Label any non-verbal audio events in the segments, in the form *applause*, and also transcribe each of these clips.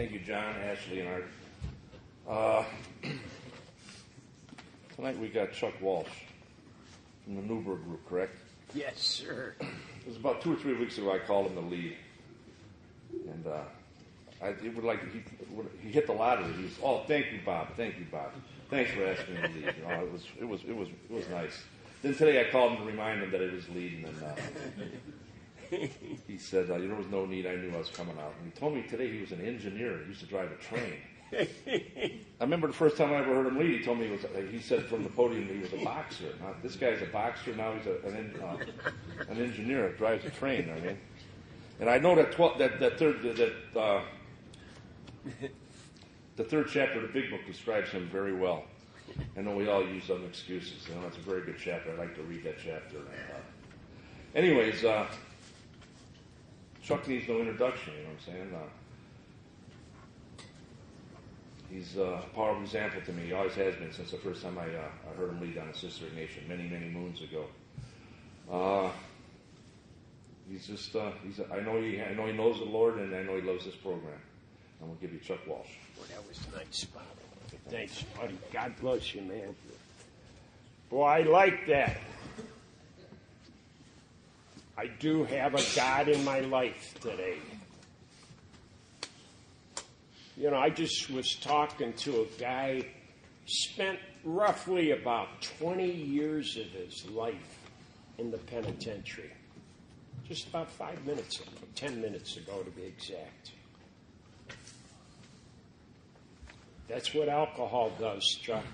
Thank you, John, Ashley, and Art. Uh, *clears throat* tonight we got Chuck Walsh from the Newberg Group, correct? Yes, sir. It was about two or three weeks ago I called him the lead. And uh, I it would like he, he hit the lottery. He was, oh, thank you, Bob. Thank you, Bob. Thanks for asking me to lead. You know, it was it was it was it was nice. Then today I called him to remind him that it was leading, and uh, *laughs* he said, uh, "There was no need. I knew I was coming out." And he told me today he was an engineer. He used to drive a train. *laughs* I remember the first time I ever heard him lead. He told me he was. He said from the podium that he was a boxer. Now, this guy's a boxer. Now he's a, an uh, an engineer. that Drives a train. I mean, and I know that that that third that uh, the third chapter of the Big Book describes him very well. I know we all use some excuses. You know, it's a very good chapter. I'd like to read that chapter. Uh, anyways, uh, Chuck needs no introduction. You know what I'm saying? Uh, he's uh, a powerful example to me. He always has been since the first time I, uh, I heard him lead on a sister nation many, many moons ago. Uh, he's just, uh, he's, I know he, I know he knows the Lord, and I know he loves this program. I'm gonna give you Chuck Walsh. Boy, that was nice, Bob. Thanks, buddy. God bless you, man. Boy, I like that. I do have a God in my life today. You know, I just was talking to a guy, spent roughly about 20 years of his life in the penitentiary. Just about five minutes ago, 10 minutes ago to be exact. That's what alcohol does, Chuck.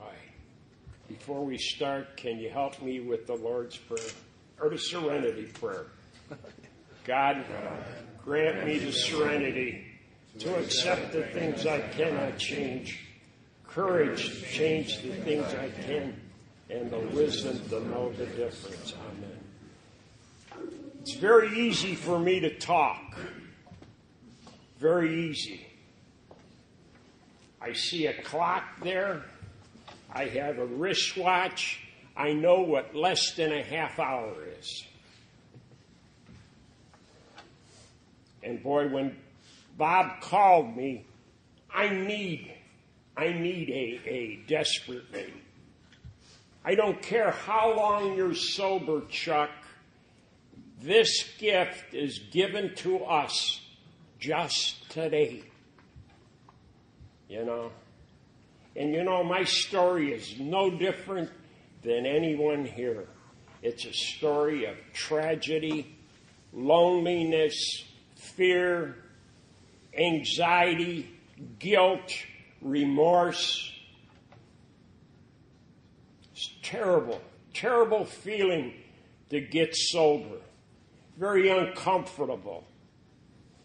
All right. Before we start, can you help me with the Lord's Prayer or the Serenity Prayer? God, grant me the serenity to accept the things I cannot change, courage to change the things I can, and the wisdom to know the difference. Amen. It's very easy for me to talk. Very easy. I see a clock there. I have a wristwatch. I know what less than a half hour is. And boy, when Bob called me, I need, I need a, a desperately. I don't care how long you're sober, Chuck. This gift is given to us just today. You know? And you know, my story is no different than anyone here. It's a story of tragedy, loneliness, fear, anxiety, guilt, remorse. It's terrible, terrible feeling to get sober. Very uncomfortable.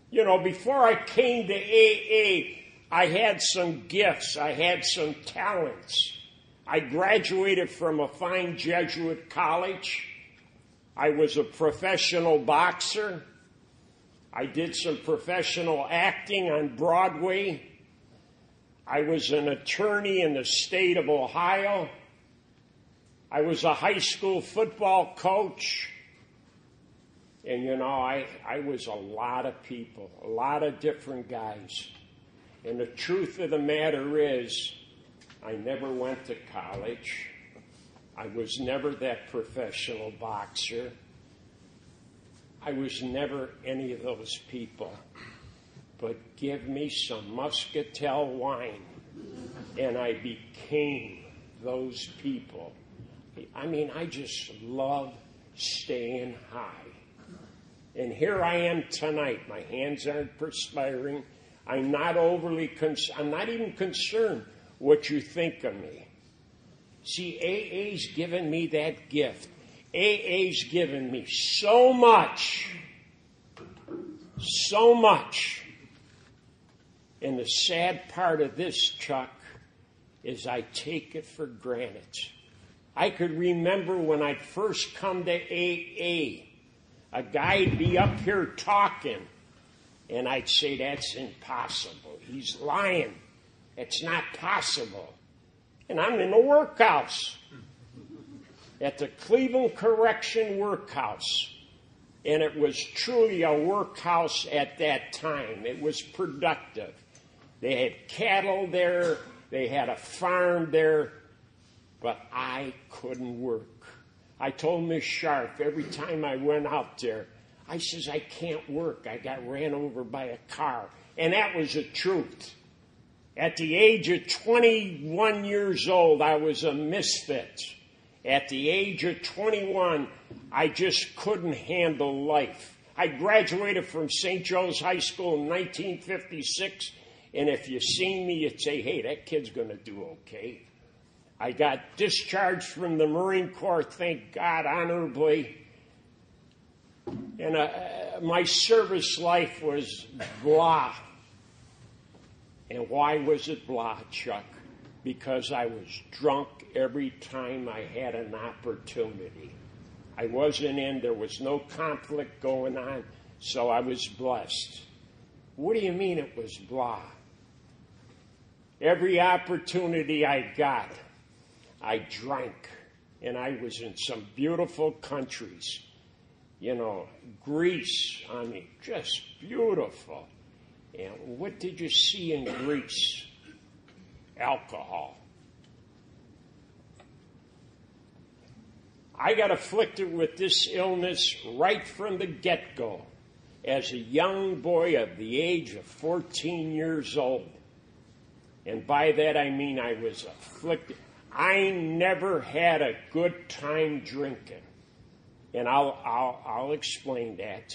You know, before I came to AA, I had some gifts. I had some talents. I graduated from a fine Jesuit college. I was a professional boxer. I did some professional acting on Broadway. I was an attorney in the state of Ohio. I was a high school football coach. And you know, I, I was a lot of people, a lot of different guys. And the truth of the matter is, I never went to college. I was never that professional boxer. I was never any of those people. But give me some muscatel wine, and I became those people. I mean, I just love staying high. And here I am tonight. My hands aren't perspiring. I'm not overly, con- I'm not even concerned what you think of me. See, AA's given me that gift. AA's given me so much, so much. And the sad part of this, Chuck, is I take it for granted. I could remember when I'd first come to AA, a guy'd be up here talking, and I'd say, That's impossible. He's lying. It's not possible. And I'm in the workhouse at the Cleveland Correction Workhouse. and it was truly a workhouse at that time. It was productive. They had cattle there, they had a farm there, but I couldn't work. I told Miss Sharp every time I went out there, I says, I can't work. I got ran over by a car. And that was the truth. At the age of 21 years old, I was a misfit. At the age of 21, I just couldn't handle life. I graduated from St. Joe's High School in 1956, and if you seen me, you'd say, hey, that kid's going to do okay. I got discharged from the Marine Corps, thank God, honorably. And uh, my service life was blah. And why was it blah, Chuck? Because I was drunk every time I had an opportunity. I wasn't in, there was no conflict going on, so I was blessed. What do you mean it was blah? Every opportunity I got, I drank. And I was in some beautiful countries. You know, Greece, I mean, just beautiful. And what did you see in Greece? Alcohol. I got afflicted with this illness right from the get go as a young boy of the age of 14 years old. And by that I mean I was afflicted. I never had a good time drinking. And I'll, I'll, I'll explain that.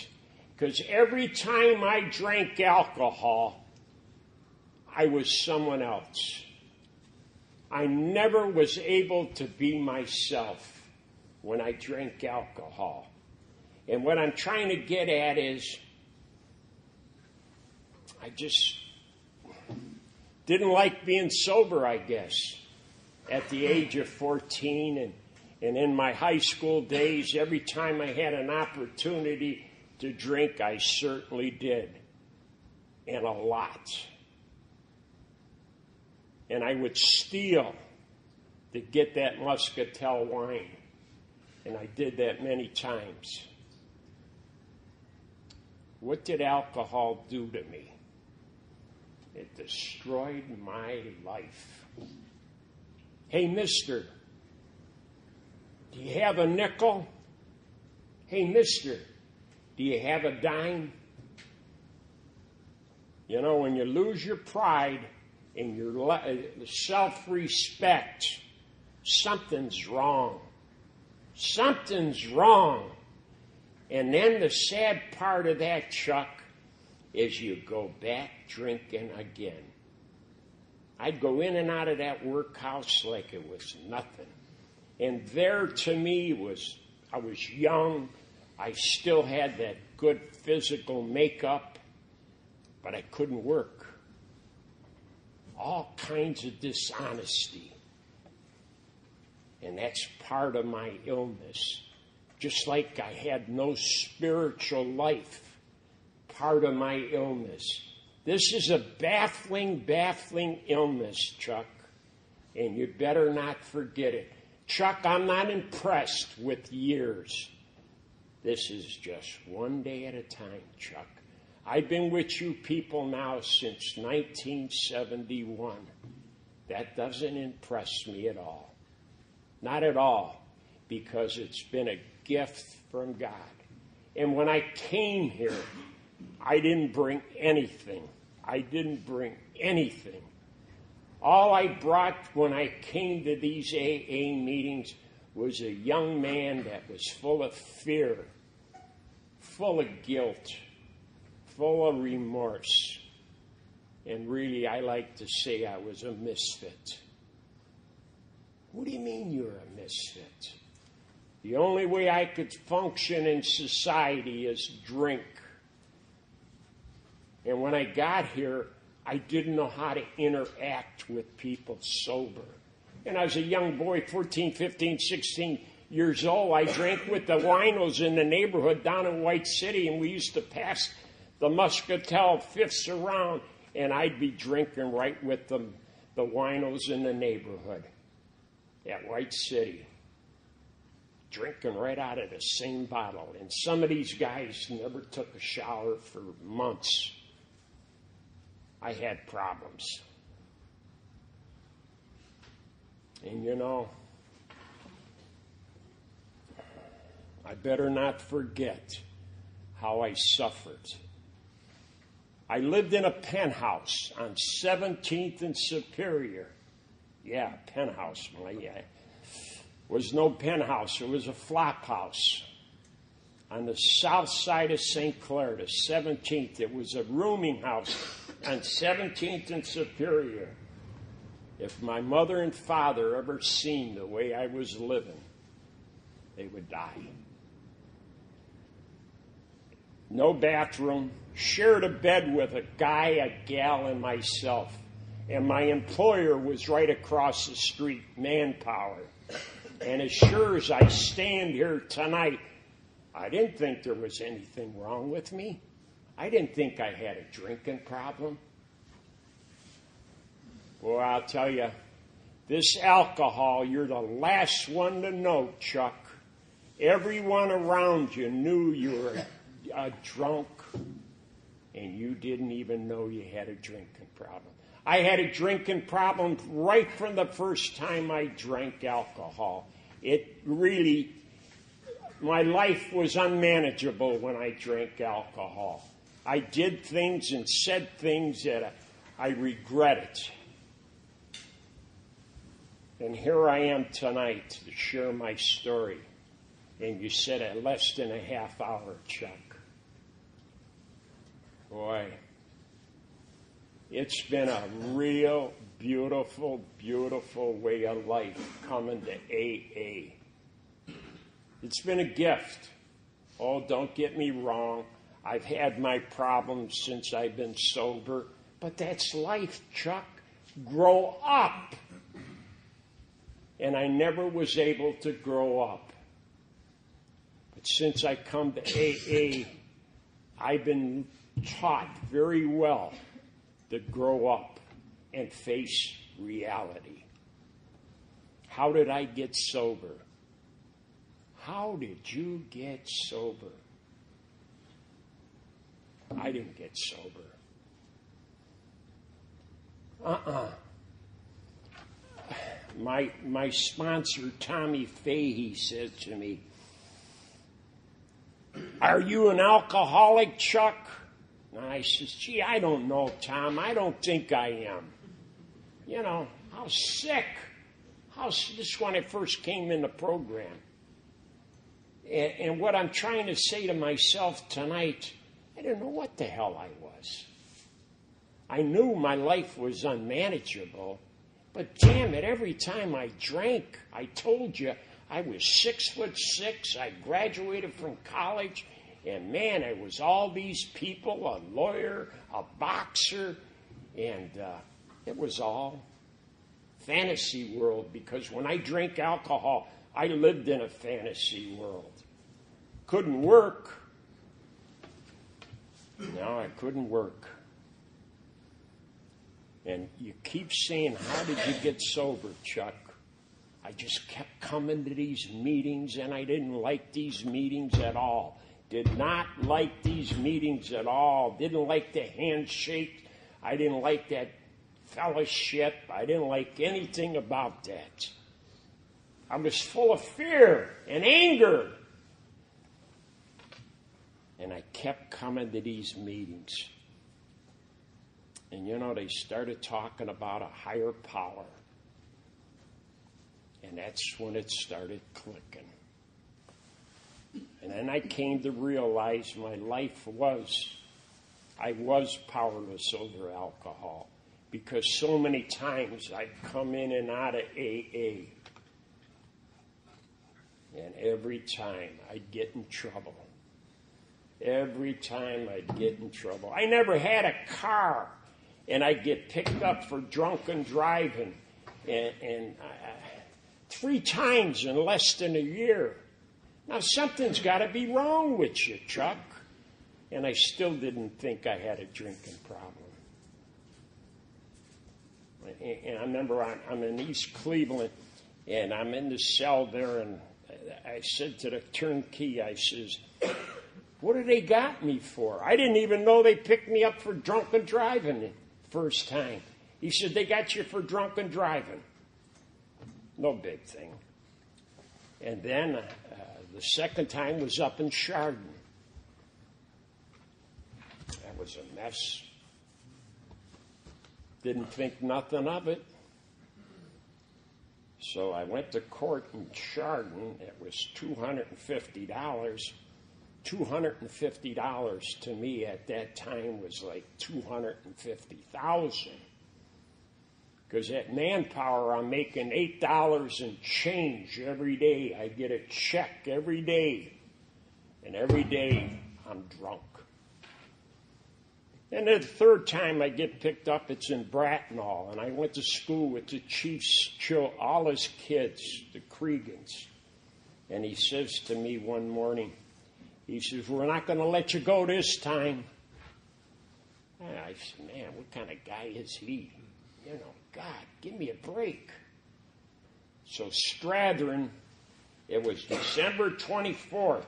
Because every time I drank alcohol, I was someone else. I never was able to be myself when I drank alcohol. And what I'm trying to get at is I just didn't like being sober, I guess, at the age of 14. And, and in my high school days, every time I had an opportunity to drink, I certainly did. And a lot. And I would steal to get that muscatel wine. And I did that many times. What did alcohol do to me? It destroyed my life. Hey, mister, do you have a nickel? Hey, mister, do you have a dime? You know, when you lose your pride and your self respect, something's wrong. Something's wrong. And then the sad part of that, Chuck, is you go back drinking again. I'd go in and out of that workhouse like it was nothing. And there to me was, I was young. I still had that good physical makeup, but I couldn't work. All kinds of dishonesty. And that's part of my illness. Just like I had no spiritual life, part of my illness. This is a baffling, baffling illness, Chuck, and you better not forget it. Chuck, I'm not impressed with years. This is just one day at a time, Chuck. I've been with you people now since 1971. That doesn't impress me at all. Not at all, because it's been a gift from God. And when I came here, I didn't bring anything. I didn't bring anything. All I brought when I came to these AA meetings was a young man that was full of fear, full of guilt, full of remorse. And really, I like to say I was a misfit. What do you mean you're a misfit? The only way I could function in society is drink. And when I got here, I didn't know how to interact with people sober. And I was a young boy, 14, 15, 16 years old. I drank with the winos in the neighborhood down in White City, and we used to pass the Muscatel fifths around, and I'd be drinking right with them, the winos in the neighborhood at White City. drinking right out of the same bottle. And some of these guys never took a shower for months. I had problems. And you know, I better not forget how I suffered. I lived in a penthouse on 17th and Superior. Yeah, penthouse. Well, yeah. was no penthouse, it was a flop house on the south side of St. Clair, the 17th. It was a rooming house on 17th and Superior. If my mother and father ever seen the way I was living, they would die. No bathroom, shared a bed with a guy, a gal, and myself. And my employer was right across the street, Manpower. And as sure as I stand here tonight, I didn't think there was anything wrong with me. I didn't think I had a drinking problem. Well, I'll tell you, this alcohol, you're the last one to know, Chuck. Everyone around you knew you were a, a drunk, and you didn't even know you had a drinking problem. I had a drinking problem right from the first time I drank alcohol. It really, my life was unmanageable when I drank alcohol. I did things and said things that I regretted. And here I am tonight to share my story. And you said at less than a half hour, Chuck. Boy, it's been a real beautiful, beautiful way of life coming to AA. It's been a gift. Oh, don't get me wrong. I've had my problems since I've been sober, but that's life, Chuck. Grow up and I never was able to grow up. But since I come to AA, I've been taught very well to grow up and face reality. How did I get sober? How did you get sober? I didn't get sober. Uh uh-uh. uh my, my sponsor, Tommy Fahey, said to me, Are you an alcoholic, Chuck? And I says, Gee, I don't know, Tom. I don't think I am. You know, how sick. How, this when I first came in the program. And, and what I'm trying to say to myself tonight, I didn't know what the hell I was. I knew my life was unmanageable, but damn it, every time I drank, I told you I was six foot six. I graduated from college, and man, it was all these people a lawyer, a boxer, and uh, it was all fantasy world because when I drank alcohol, I lived in a fantasy world. Couldn't work. No, I couldn't work. And you keep saying, How did you get sober, Chuck? I just kept coming to these meetings and I didn't like these meetings at all. Did not like these meetings at all. Didn't like the handshake. I didn't like that fellowship. I didn't like anything about that. I was full of fear and anger. And I kept coming to these meetings. And you know, they started talking about a higher power. And that's when it started clicking. And then I came to realize my life was, I was powerless over alcohol because so many times I'd come in and out of AA. And every time I'd get in trouble. Every time I'd get in trouble. I never had a car and I'd get picked up for drunken driving, and, and uh, three times in less than a year. Now something's got to be wrong with you, Chuck. And I still didn't think I had a drinking problem. And I remember I'm in East Cleveland, and I'm in the cell there, and I said to the turnkey, I says, what do they got me for? I didn't even know they picked me up for drunken driving the first time. He said, they got you for drunken driving. No big thing. And then uh, the second time was up in Chardon. That was a mess. Didn't think nothing of it. So I went to court in Chardon. It was $250. $250 to me at that time was like $250,000 Because at manpower, I'm making $8 and change every day. I get a check every day. And every day, I'm drunk. And the third time I get picked up, it's in Bratenahl, And I went to school with the chief's chill, all his kids, the Creegans. And he says to me one morning, he says, We're not going to let you go this time. And I said, Man, what kind of guy is he? You know, God, give me a break. So Strathern, it was December 24th.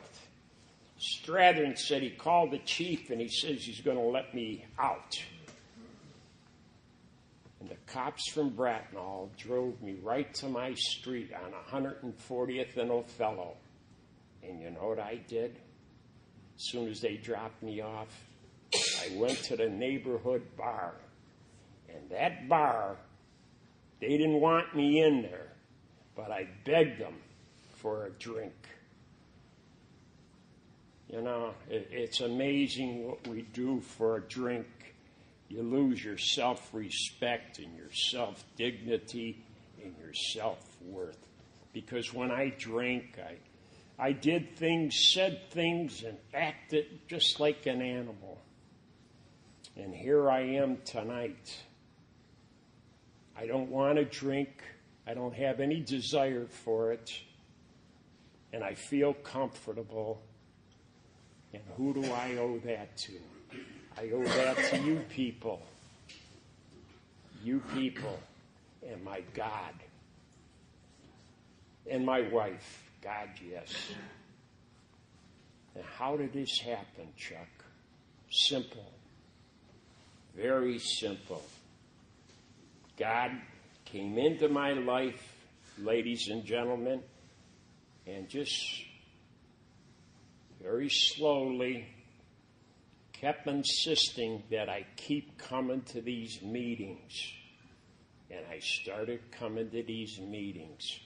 Strathern said he called the chief and he says he's going to let me out. And the cops from Bratenahl drove me right to my street on 140th and Othello. And you know what I did? Soon as they dropped me off, I went to the neighborhood bar. And that bar, they didn't want me in there, but I begged them for a drink. You know, it, it's amazing what we do for a drink. You lose your self respect and your self dignity and your self worth. Because when I drank, I, I did things, said things, and acted just like an animal. And here I am tonight. I don't want to drink. I don't have any desire for it. And I feel comfortable. And who do I owe that to? I owe that to you people. You people. And my God. And my wife. God, yes. And how did this happen, Chuck? Simple. Very simple. God came into my life, ladies and gentlemen, and just very slowly kept insisting that I keep coming to these meetings. And I started coming to these meetings.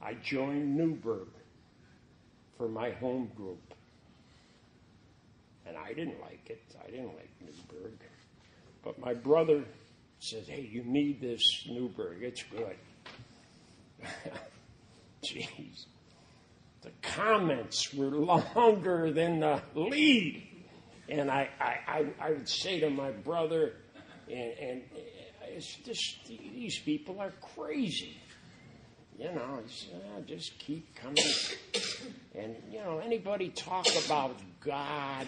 I joined Newberg for my home group. And I didn't like it. I didn't like Newberg. But my brother said, hey, you need this Newberg. It's good. *laughs* Jeez. The comments were longer than the lead. And I, I, I, I would say to my brother, and, and it's just, these people are crazy. You know, uh, just keep coming. And, you know, anybody talk about God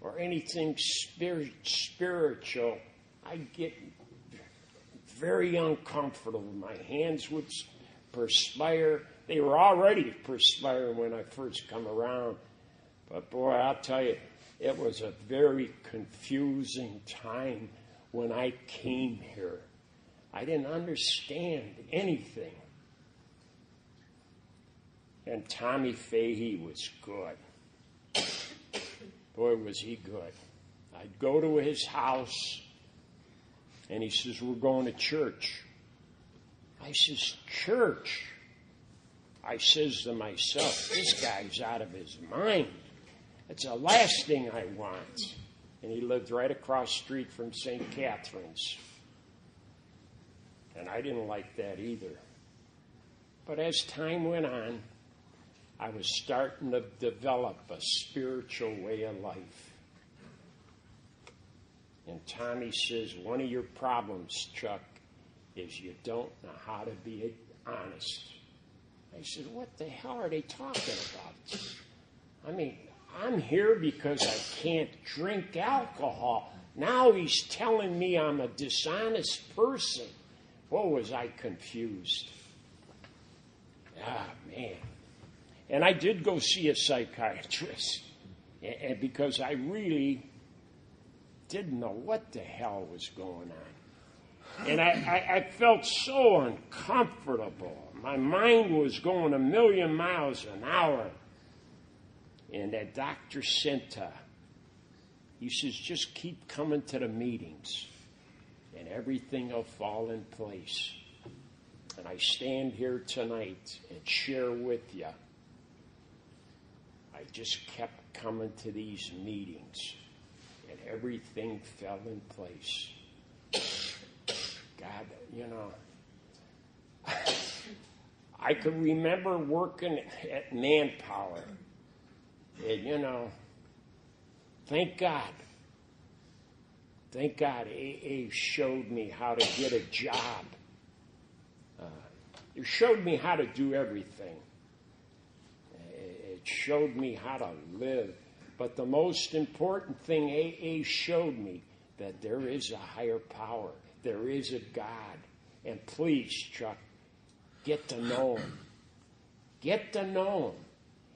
or anything spirit, spiritual, I get very uncomfortable. My hands would perspire. They were already perspiring when I first come around. But boy, I'll tell you, it was a very confusing time when I came here. I didn't understand anything. And Tommy Fahey was good. Boy, was he good. I'd go to his house, and he says, We're going to church. I says, Church? I says to myself, This guy's out of his mind. It's the last thing I want. And he lived right across street from St. Catherine's. And I didn't like that either. But as time went on, I was starting to develop a spiritual way of life. And Tommy says, One of your problems, Chuck, is you don't know how to be honest. I said, What the hell are they talking about? I mean, I'm here because I can't drink alcohol. Now he's telling me I'm a dishonest person. What was I confused. Ah, man. And I did go see a psychiatrist *laughs* and because I really didn't know what the hell was going on. And I, I, I felt so uncomfortable. My mind was going a million miles an hour. And that Dr. Senta, uh, he says, just keep coming to the meetings and everything will fall in place. And I stand here tonight and share with you. I just kept coming to these meetings and everything fell in place. God, you know, *laughs* I can remember working at Manpower. And, you know, thank God. Thank God AA showed me how to get a job. Uh, it showed me how to do everything. It showed me how to live. But the most important thing AA showed me that there is a higher power. There is a God. And please, Chuck, get to know him. Get to know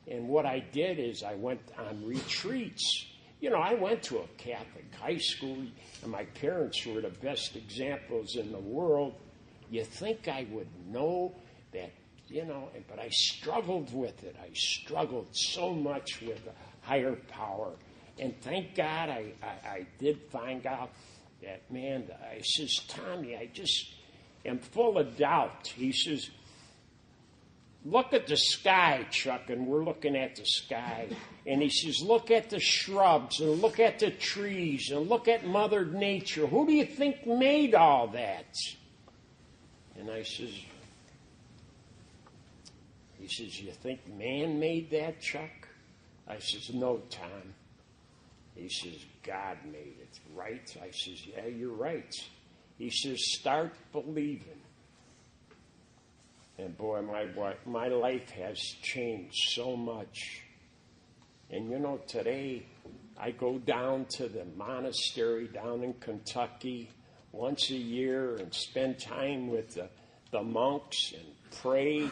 him. And what I did is I went on retreats. You know, I went to a Catholic high school, and my parents were the best examples in the world. You think I would know that, you know, but I struggled with it. I struggled so much with a higher power. And thank God I, I, I did find out that, man, I says, Tommy, I just am full of doubt. He says, Look at the sky, Chuck, and we're looking at the sky. And he says, Look at the shrubs and look at the trees and look at Mother Nature. Who do you think made all that? And I says, He says, You think man made that, Chuck? I says, No, Tom. He says, God made it, right? I says, Yeah, you're right. He says, Start believing. And boy, my, my life has changed so much. And you know, today I go down to the monastery down in Kentucky once a year and spend time with the, the monks and pray.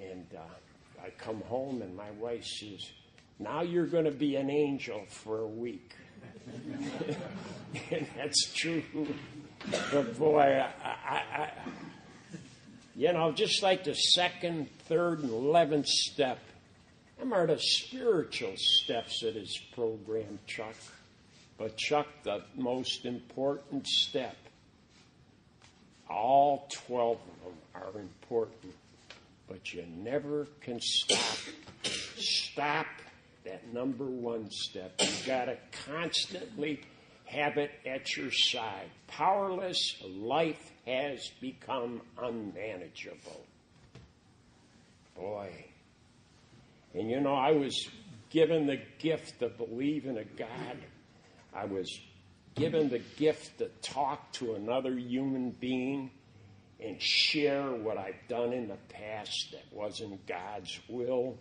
And uh, I come home and my wife says, Now you're going to be an angel for a week. *laughs* and that's true. But boy, I, I, I you know, just like the second, third, and eleventh step, them are the spiritual steps of this program, Chuck. But, Chuck, the most important step, all 12 of them are important, but you never can stop. Stop that number one step. You got to constantly have it at your side. Powerless life has become unmanageable. Boy. And you know, I was given the gift of believing a God. I was given the gift to talk to another human being and share what I've done in the past that wasn't God's will.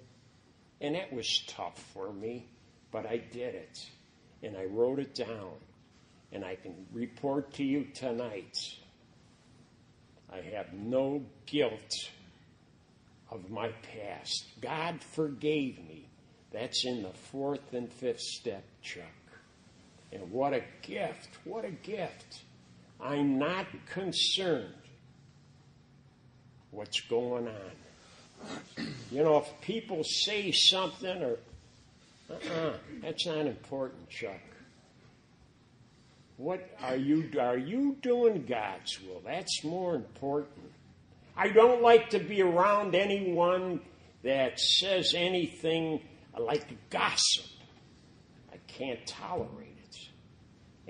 And that was tough for me, but I did it. And I wrote it down. And I can report to you tonight I have no guilt of my past. God forgave me. That's in the fourth and fifth step, Chuck. And what a gift. What a gift. I'm not concerned what's going on. You know, if people say something or, uh-uh, that's not important, Chuck. What are you are you doing God's will? That's more important. I don't like to be around anyone that says anything like gossip. I can't tolerate it.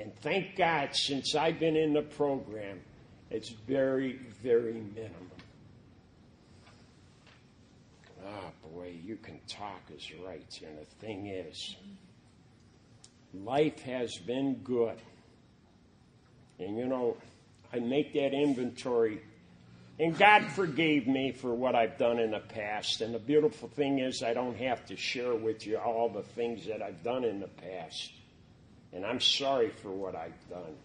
And thank God, since I've been in the program, it's very, very minimum. Oh, boy, you can talk is right. And the thing is, life has been good. And you know, I make that inventory. And God forgave me for what I've done in the past. And the beautiful thing is, I don't have to share with you all the things that I've done in the past. And I'm sorry for what I've done.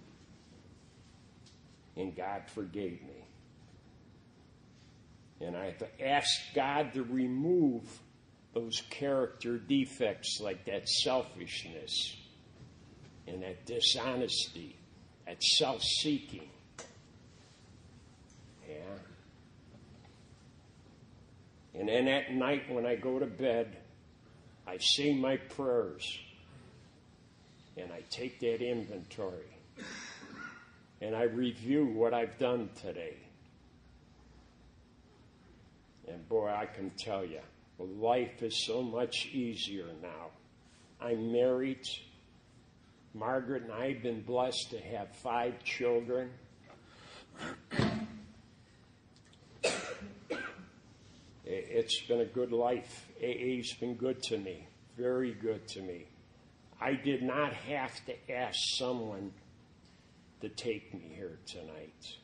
and God forgave me. And I have asked God to remove those character defects like that selfishness and that dishonesty, that self seeking. Yeah. And then at night when I go to bed, I say my prayers and I take that inventory and I review what I've done today. And boy, I can tell you, life is so much easier now. I'm married. Margaret and I have been blessed to have five children. It's been a good life. AA's been good to me, very good to me. I did not have to ask someone to take me here tonight.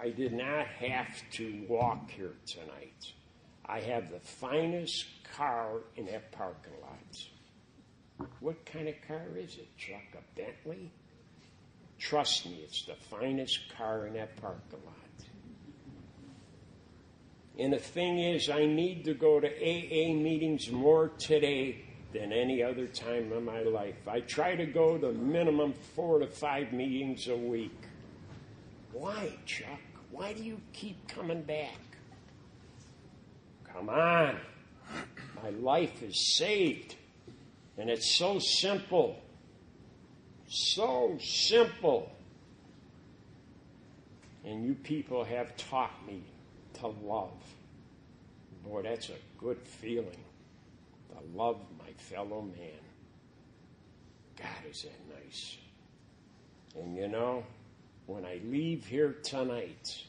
I did not have to walk here tonight. I have the finest car in that parking lot. What kind of car is it, Chuck? A Bentley? Trust me, it's the finest car in that parking lot. And the thing is, I need to go to AA meetings more today than any other time in my life. I try to go to minimum four to five meetings a week. Why, Chuck? Why do you keep coming back? Come on. My life is saved. And it's so simple. So simple. And you people have taught me to love. Boy, that's a good feeling. To love my fellow man. God, is that nice. And you know, when I leave here tonight,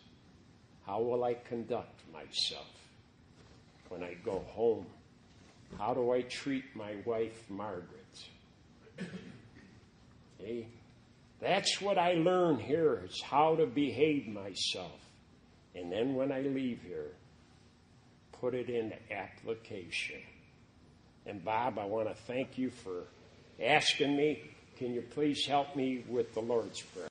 how will I conduct myself? When I go home, how do I treat my wife, Margaret? Hey, that's what I learn here is how to behave myself. And then when I leave here, put it into application. And Bob, I want to thank you for asking me. Can you please help me with the Lord's Prayer?